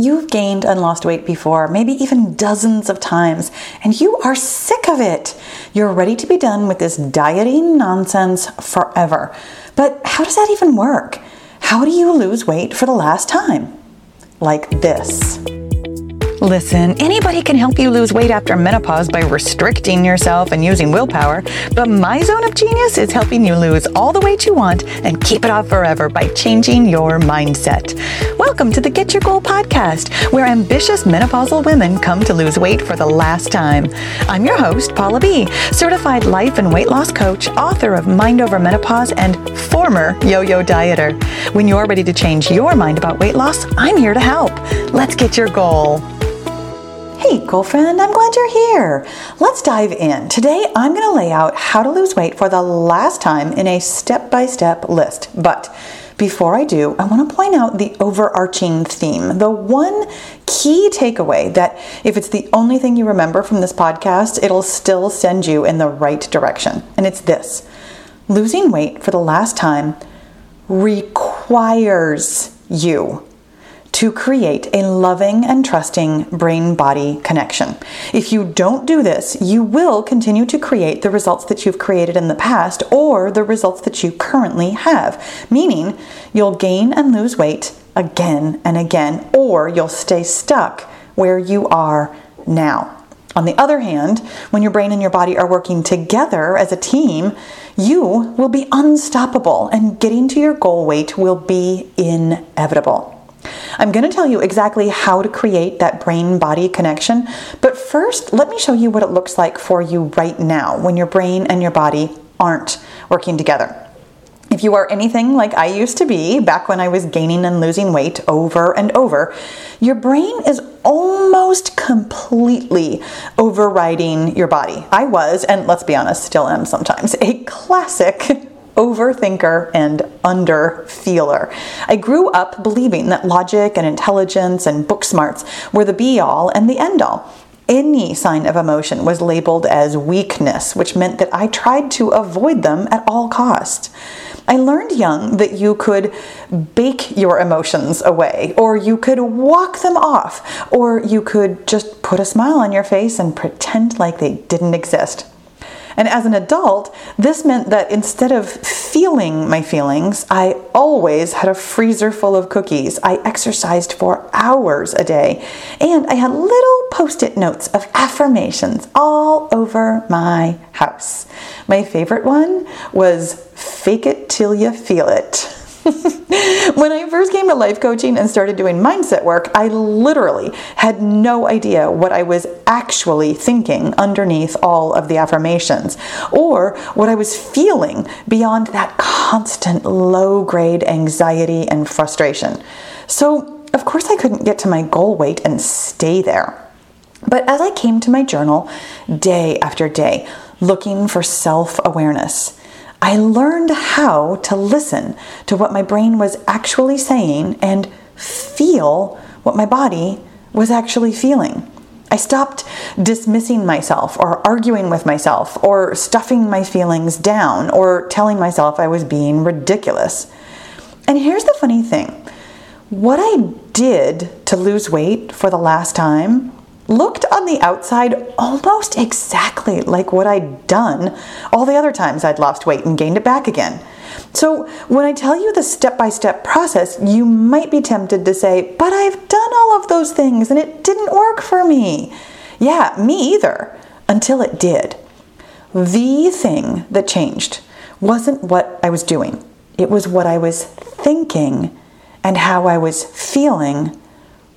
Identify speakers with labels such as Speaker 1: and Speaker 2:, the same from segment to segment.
Speaker 1: You've gained and lost weight before, maybe even dozens of times, and you are sick of it. You're ready to be done with this dieting nonsense forever. But how does that even work? How do you lose weight for the last time? Like this. Listen, anybody can help you lose weight after menopause by restricting yourself and using willpower, but my zone of genius is helping you lose all the weight you want and keep it off forever by changing your mindset. Welcome to the Get Your Goal podcast, where ambitious menopausal women come to lose weight for the last time. I'm your host, Paula B., certified life and weight loss coach, author of Mind Over Menopause, and former yo yo dieter. When you're ready to change your mind about weight loss, I'm here to help. Let's get your goal. Hey, girlfriend, I'm glad you're here. Let's dive in. Today, I'm going to lay out how to lose weight for the last time in a step by step list. But before I do, I want to point out the overarching theme, the one key takeaway that if it's the only thing you remember from this podcast, it'll still send you in the right direction. And it's this losing weight for the last time requires you to create a loving and trusting brain body connection. If you don't do this, you will continue to create the results that you've created in the past or the results that you currently have, meaning you'll gain and lose weight again and again, or you'll stay stuck where you are now. On the other hand, when your brain and your body are working together as a team, you will be unstoppable and getting to your goal weight will be inevitable. I'm going to tell you exactly how to create that brain body connection, but first, let me show you what it looks like for you right now when your brain and your body aren't working together. If you are anything like I used to be back when I was gaining and losing weight over and over, your brain is almost completely overriding your body. I was, and let's be honest, still am sometimes, a classic overthinker and underfeeler. I grew up believing that logic and intelligence and book smarts were the be all and the end all. Any sign of emotion was labeled as weakness, which meant that I tried to avoid them at all costs. I learned young that you could bake your emotions away, or you could walk them off, or you could just put a smile on your face and pretend like they didn't exist. And as an adult, this meant that instead of feeling my feelings, I always had a freezer full of cookies. I exercised for hours a day, and I had little post it notes of affirmations all over my house. My favorite one was fake it till you feel it. when I first came to life coaching and started doing mindset work, I literally had no idea what I was actually thinking underneath all of the affirmations or what I was feeling beyond that constant low grade anxiety and frustration. So, of course, I couldn't get to my goal weight and stay there. But as I came to my journal day after day, looking for self awareness, I learned how to listen to what my brain was actually saying and feel what my body was actually feeling. I stopped dismissing myself or arguing with myself or stuffing my feelings down or telling myself I was being ridiculous. And here's the funny thing what I did to lose weight for the last time looked on the outside almost exactly like what I'd done all the other times I'd lost weight and gained it back again. So, when I tell you the step by step process, you might be tempted to say, But I've done all of those things and it didn't work for me. Yeah, me either, until it did. The thing that changed wasn't what I was doing, it was what I was thinking and how I was feeling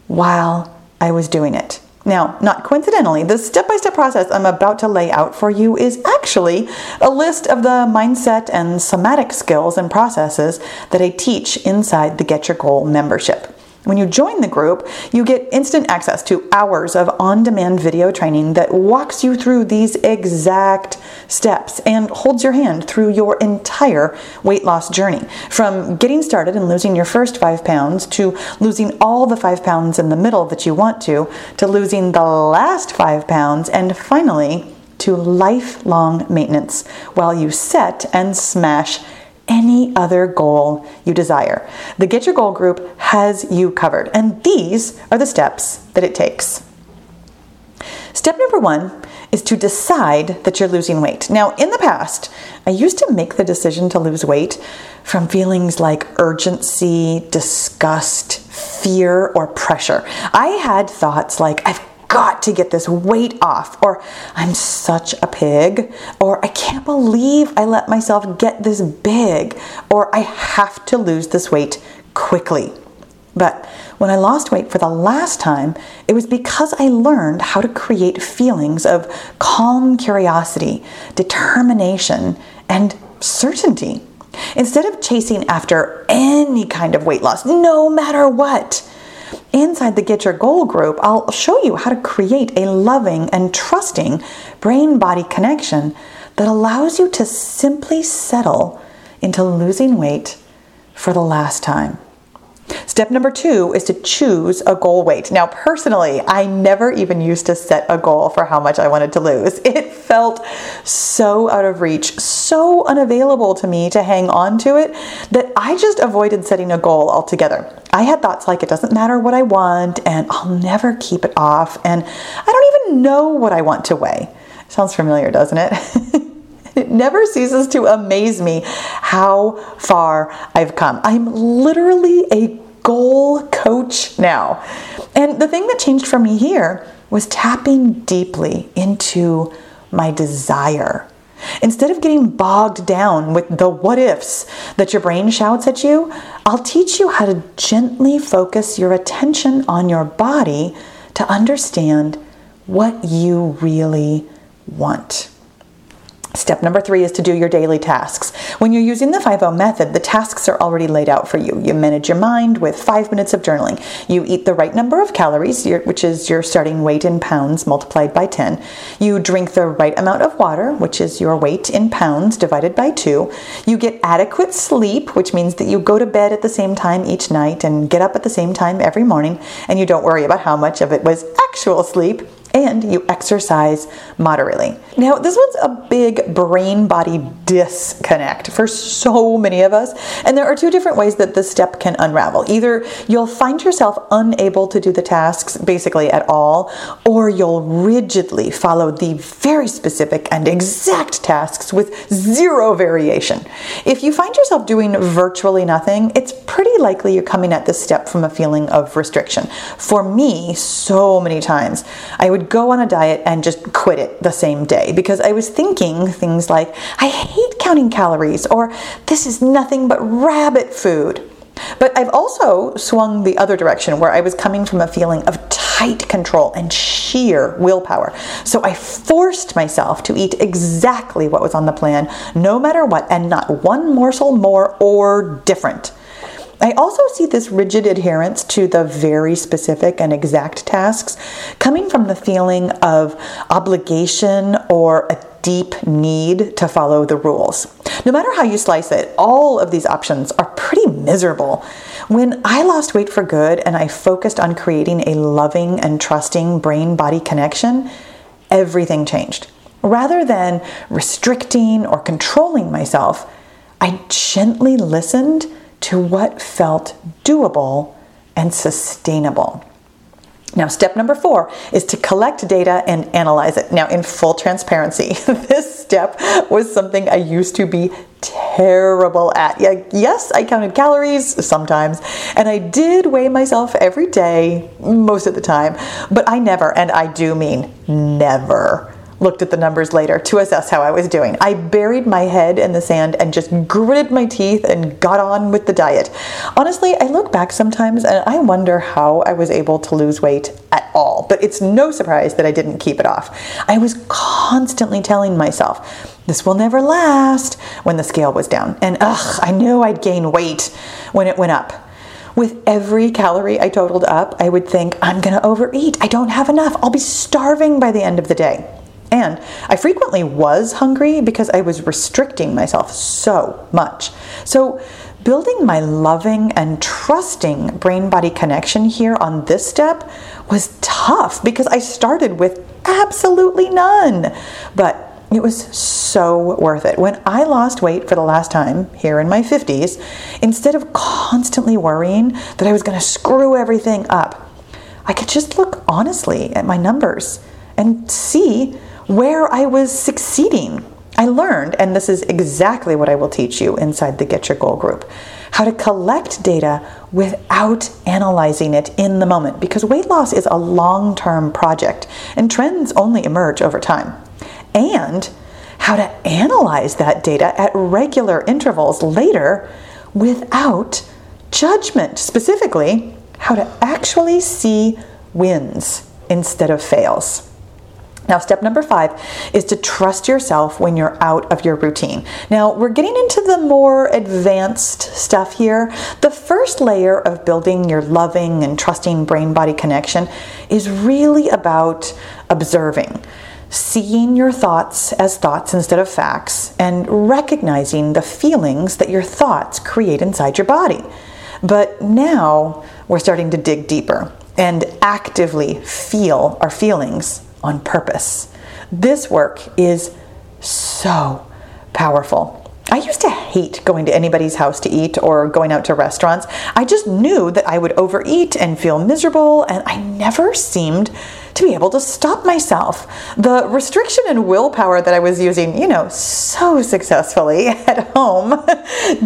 Speaker 1: while I was doing it. Now, not coincidentally, the step by step process I'm about to lay out for you is actually a list of the mindset and somatic skills and processes that I teach inside the Get Your Goal membership. When you join the group, you get instant access to hours of on demand video training that walks you through these exact steps and holds your hand through your entire weight loss journey. From getting started and losing your first five pounds to losing all the five pounds in the middle that you want to, to losing the last five pounds, and finally to lifelong maintenance while you set and smash any other goal you desire. The Get Your Goal group has you covered, and these are the steps that it takes. Step number one is to decide that you're losing weight. Now, in the past, I used to make the decision to lose weight from feelings like urgency, disgust, fear, or pressure. I had thoughts like, I've got to get this weight off, or I'm such a pig, or I can't believe I let myself get this big, or I have to lose this weight quickly. But when I lost weight for the last time, it was because I learned how to create feelings of calm curiosity, determination, and certainty. Instead of chasing after any kind of weight loss, no matter what, Inside the Get Your Goal group, I'll show you how to create a loving and trusting brain body connection that allows you to simply settle into losing weight for the last time. Step number two is to choose a goal weight. Now, personally, I never even used to set a goal for how much I wanted to lose. It felt so out of reach, so unavailable to me to hang on to it that I just avoided setting a goal altogether. I had thoughts like it doesn't matter what I want and I'll never keep it off and I don't even know what I want to weigh. Sounds familiar, doesn't it? It never ceases to amaze me how far I've come. I'm literally a goal coach now. And the thing that changed for me here was tapping deeply into my desire. Instead of getting bogged down with the what ifs that your brain shouts at you, I'll teach you how to gently focus your attention on your body to understand what you really want. Step number three is to do your daily tasks. When you're using the 5 method, the tasks are already laid out for you. You manage your mind with five minutes of journaling. You eat the right number of calories, which is your starting weight in pounds multiplied by 10. You drink the right amount of water, which is your weight in pounds divided by two. You get adequate sleep, which means that you go to bed at the same time each night and get up at the same time every morning, and you don't worry about how much of it was actual sleep and you exercise moderately. Now, this one's a big brain body disconnect for so many of us, and there are two different ways that this step can unravel. Either you'll find yourself unable to do the tasks basically at all, or you'll rigidly follow the very specific and exact tasks with zero variation. If you find yourself doing virtually nothing, it's pretty likely you're coming at this step from a feeling of restriction. For me, so many times, I would would go on a diet and just quit it the same day because I was thinking things like, I hate counting calories, or this is nothing but rabbit food. But I've also swung the other direction where I was coming from a feeling of tight control and sheer willpower. So I forced myself to eat exactly what was on the plan, no matter what, and not one morsel more or different. I also see this rigid adherence to the very specific and exact tasks coming from the feeling of obligation or a deep need to follow the rules. No matter how you slice it, all of these options are pretty miserable. When I lost weight for good and I focused on creating a loving and trusting brain body connection, everything changed. Rather than restricting or controlling myself, I gently listened to what felt doable and sustainable. Now, step number four is to collect data and analyze it. Now, in full transparency, this step was something I used to be terrible at. Yes, I counted calories sometimes, and I did weigh myself every day, most of the time, but I never, and I do mean never, looked at the numbers later to assess how I was doing. I buried my head in the sand and just gritted my teeth and got on with the diet. Honestly, I look back sometimes and I wonder how I was able to lose weight at all, but it's no surprise that I didn't keep it off. I was constantly telling myself, this will never last when the scale was down. And ugh, I knew I'd gain weight when it went up. With every calorie I totaled up, I would think, I'm gonna overeat. I don't have enough. I'll be starving by the end of the day. And I frequently was hungry because I was restricting myself so much. So, building my loving and trusting brain body connection here on this step was tough because I started with absolutely none. But It was so worth it. When I lost weight for the last time here in my 50s, instead of constantly worrying that I was going to screw everything up, I could just look honestly at my numbers and see where I was succeeding. I learned, and this is exactly what I will teach you inside the Get Your Goal group, how to collect data without analyzing it in the moment because weight loss is a long term project and trends only emerge over time. And how to analyze that data at regular intervals later without judgment. Specifically, how to actually see wins instead of fails. Now, step number five is to trust yourself when you're out of your routine. Now, we're getting into the more advanced stuff here. The first layer of building your loving and trusting brain body connection is really about observing, seeing your thoughts as thoughts instead of facts, and recognizing the feelings that your thoughts create inside your body. But now we're starting to dig deeper and actively feel our feelings on purpose. This work is so powerful. I used to hate going to anybody's house to eat or going out to restaurants. I just knew that I would overeat and feel miserable, and I never seemed to be able to stop myself. The restriction and willpower that I was using, you know, so successfully at home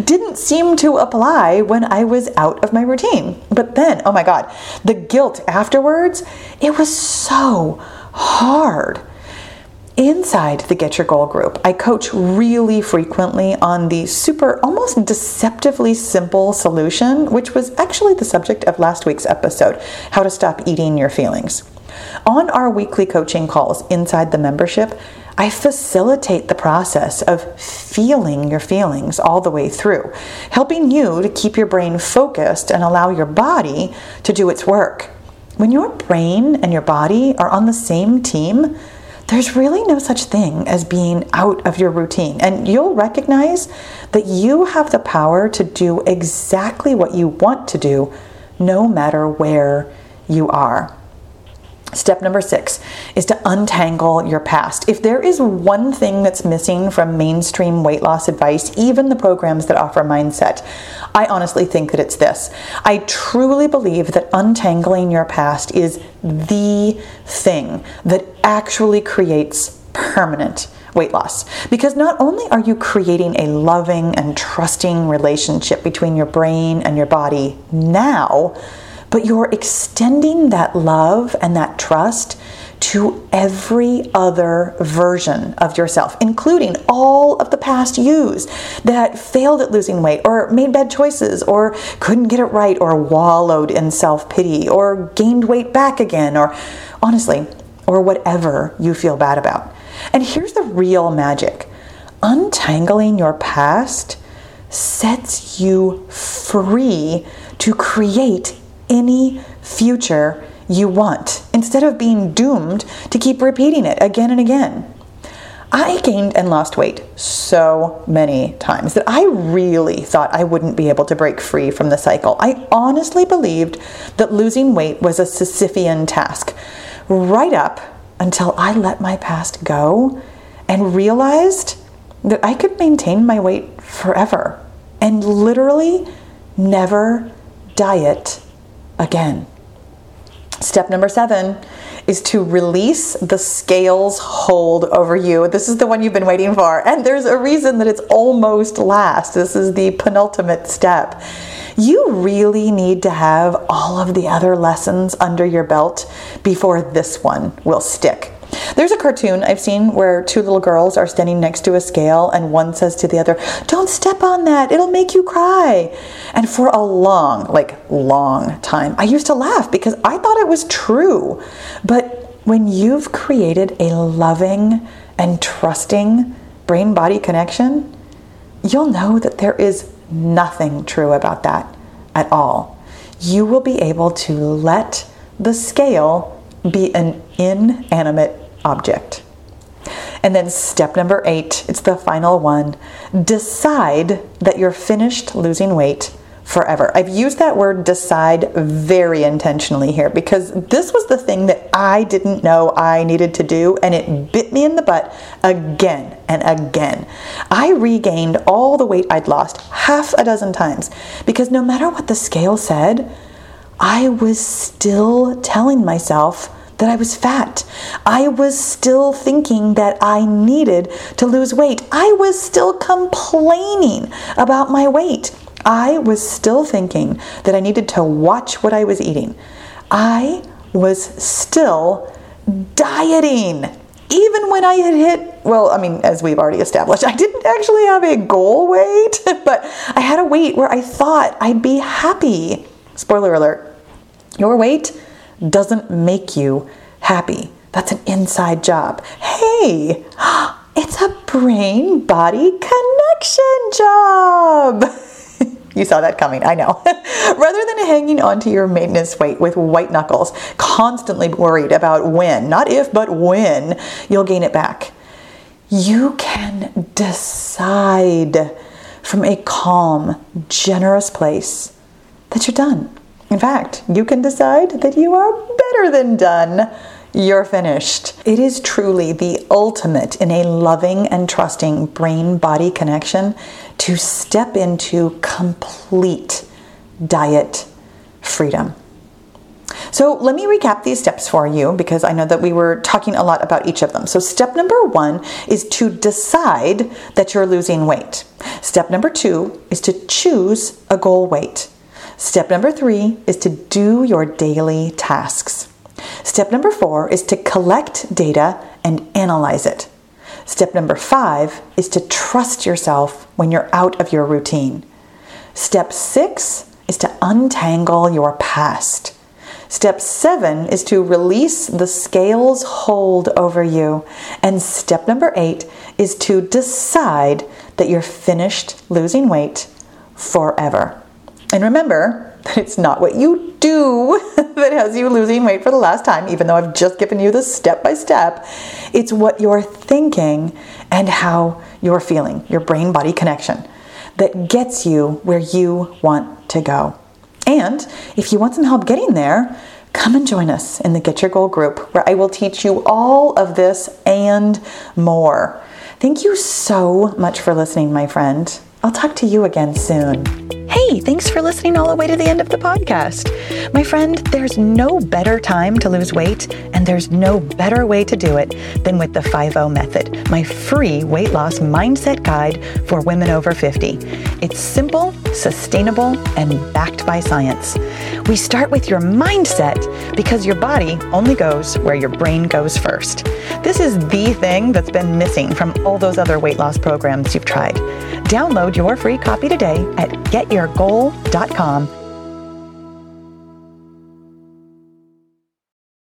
Speaker 1: didn't seem to apply when I was out of my routine. But then, oh my God, the guilt afterwards, it was so hard. Inside the Get Your Goal group, I coach really frequently on the super, almost deceptively simple solution, which was actually the subject of last week's episode How to Stop Eating Your Feelings. On our weekly coaching calls inside the membership, I facilitate the process of feeling your feelings all the way through, helping you to keep your brain focused and allow your body to do its work. When your brain and your body are on the same team, there's really no such thing as being out of your routine. And you'll recognize that you have the power to do exactly what you want to do, no matter where you are. Step number six is to untangle your past. If there is one thing that's missing from mainstream weight loss advice, even the programs that offer mindset, I honestly think that it's this. I truly believe that untangling your past is the thing that actually creates permanent weight loss. Because not only are you creating a loving and trusting relationship between your brain and your body now, but you're extending that love and that trust to every other version of yourself, including all of the past yous that failed at losing weight or made bad choices or couldn't get it right or wallowed in self pity or gained weight back again or honestly, or whatever you feel bad about. And here's the real magic untangling your past sets you free to create any future you want instead of being doomed to keep repeating it again and again. I gained and lost weight so many times that I really thought I wouldn't be able to break free from the cycle. I honestly believed that losing weight was a Sisyphean task, right up until I let my past go and realized that I could maintain my weight forever and literally never diet again. Step number seven is to release the scales hold over you. This is the one you've been waiting for, and there's a reason that it's almost last. This is the penultimate step. You really need to have all of the other lessons under your belt before this one will stick. There's a cartoon I've seen where two little girls are standing next to a scale and one says to the other, Don't step on that, it'll make you cry. And for a long, like long time, I used to laugh because I thought it was true. But when you've created a loving and trusting brain body connection, you'll know that there is nothing true about that at all. You will be able to let the scale be an inanimate object. And then step number eight, it's the final one decide that you're finished losing weight forever. I've used that word decide very intentionally here because this was the thing that I didn't know I needed to do and it bit me in the butt again and again. I regained all the weight I'd lost half a dozen times because no matter what the scale said, I was still telling myself that I was fat. I was still thinking that I needed to lose weight. I was still complaining about my weight. I was still thinking that I needed to watch what I was eating. I was still dieting. Even when I had hit, well, I mean, as we've already established, I didn't actually have a goal weight, but I had a weight where I thought I'd be happy. Spoiler alert your weight doesn't make you happy. That's an inside job. Hey, it's a brain body connection job. You saw that coming, I know. Rather than hanging onto your maintenance weight with white knuckles, constantly worried about when, not if, but when you'll gain it back, you can decide from a calm, generous place that you're done. In fact, you can decide that you are better than done you're finished. It is truly the ultimate in a loving and trusting brain body connection to step into complete diet freedom. So, let me recap these steps for you because I know that we were talking a lot about each of them. So, step number one is to decide that you're losing weight. Step number two is to choose a goal weight. Step number three is to do your daily tasks. Step number four is to collect data and analyze it. Step number five is to trust yourself when you're out of your routine. Step six is to untangle your past. Step seven is to release the scales hold over you. And step number eight is to decide that you're finished losing weight forever. And remember that it's not what you do that has you losing weight for the last time, even though I've just given you the step by step. It's what you're thinking and how you're feeling, your brain body connection, that gets you where you want to go. And if you want some help getting there, come and join us in the Get Your Goal group where I will teach you all of this and more. Thank you so much for listening, my friend. I'll talk to you again soon. Hey, thanks for listening all the way to the end of the podcast. My friend, there's no better time to lose weight, and there's no better way to do it than with the 5 method, my free weight loss mindset guide for women over 50. It's simple, sustainable, and backed by science. We start with your mindset because your body only goes where your brain goes first. This is the thing that's been missing from all those other weight loss programs you've tried. Download your free copy today at getyourgoal.com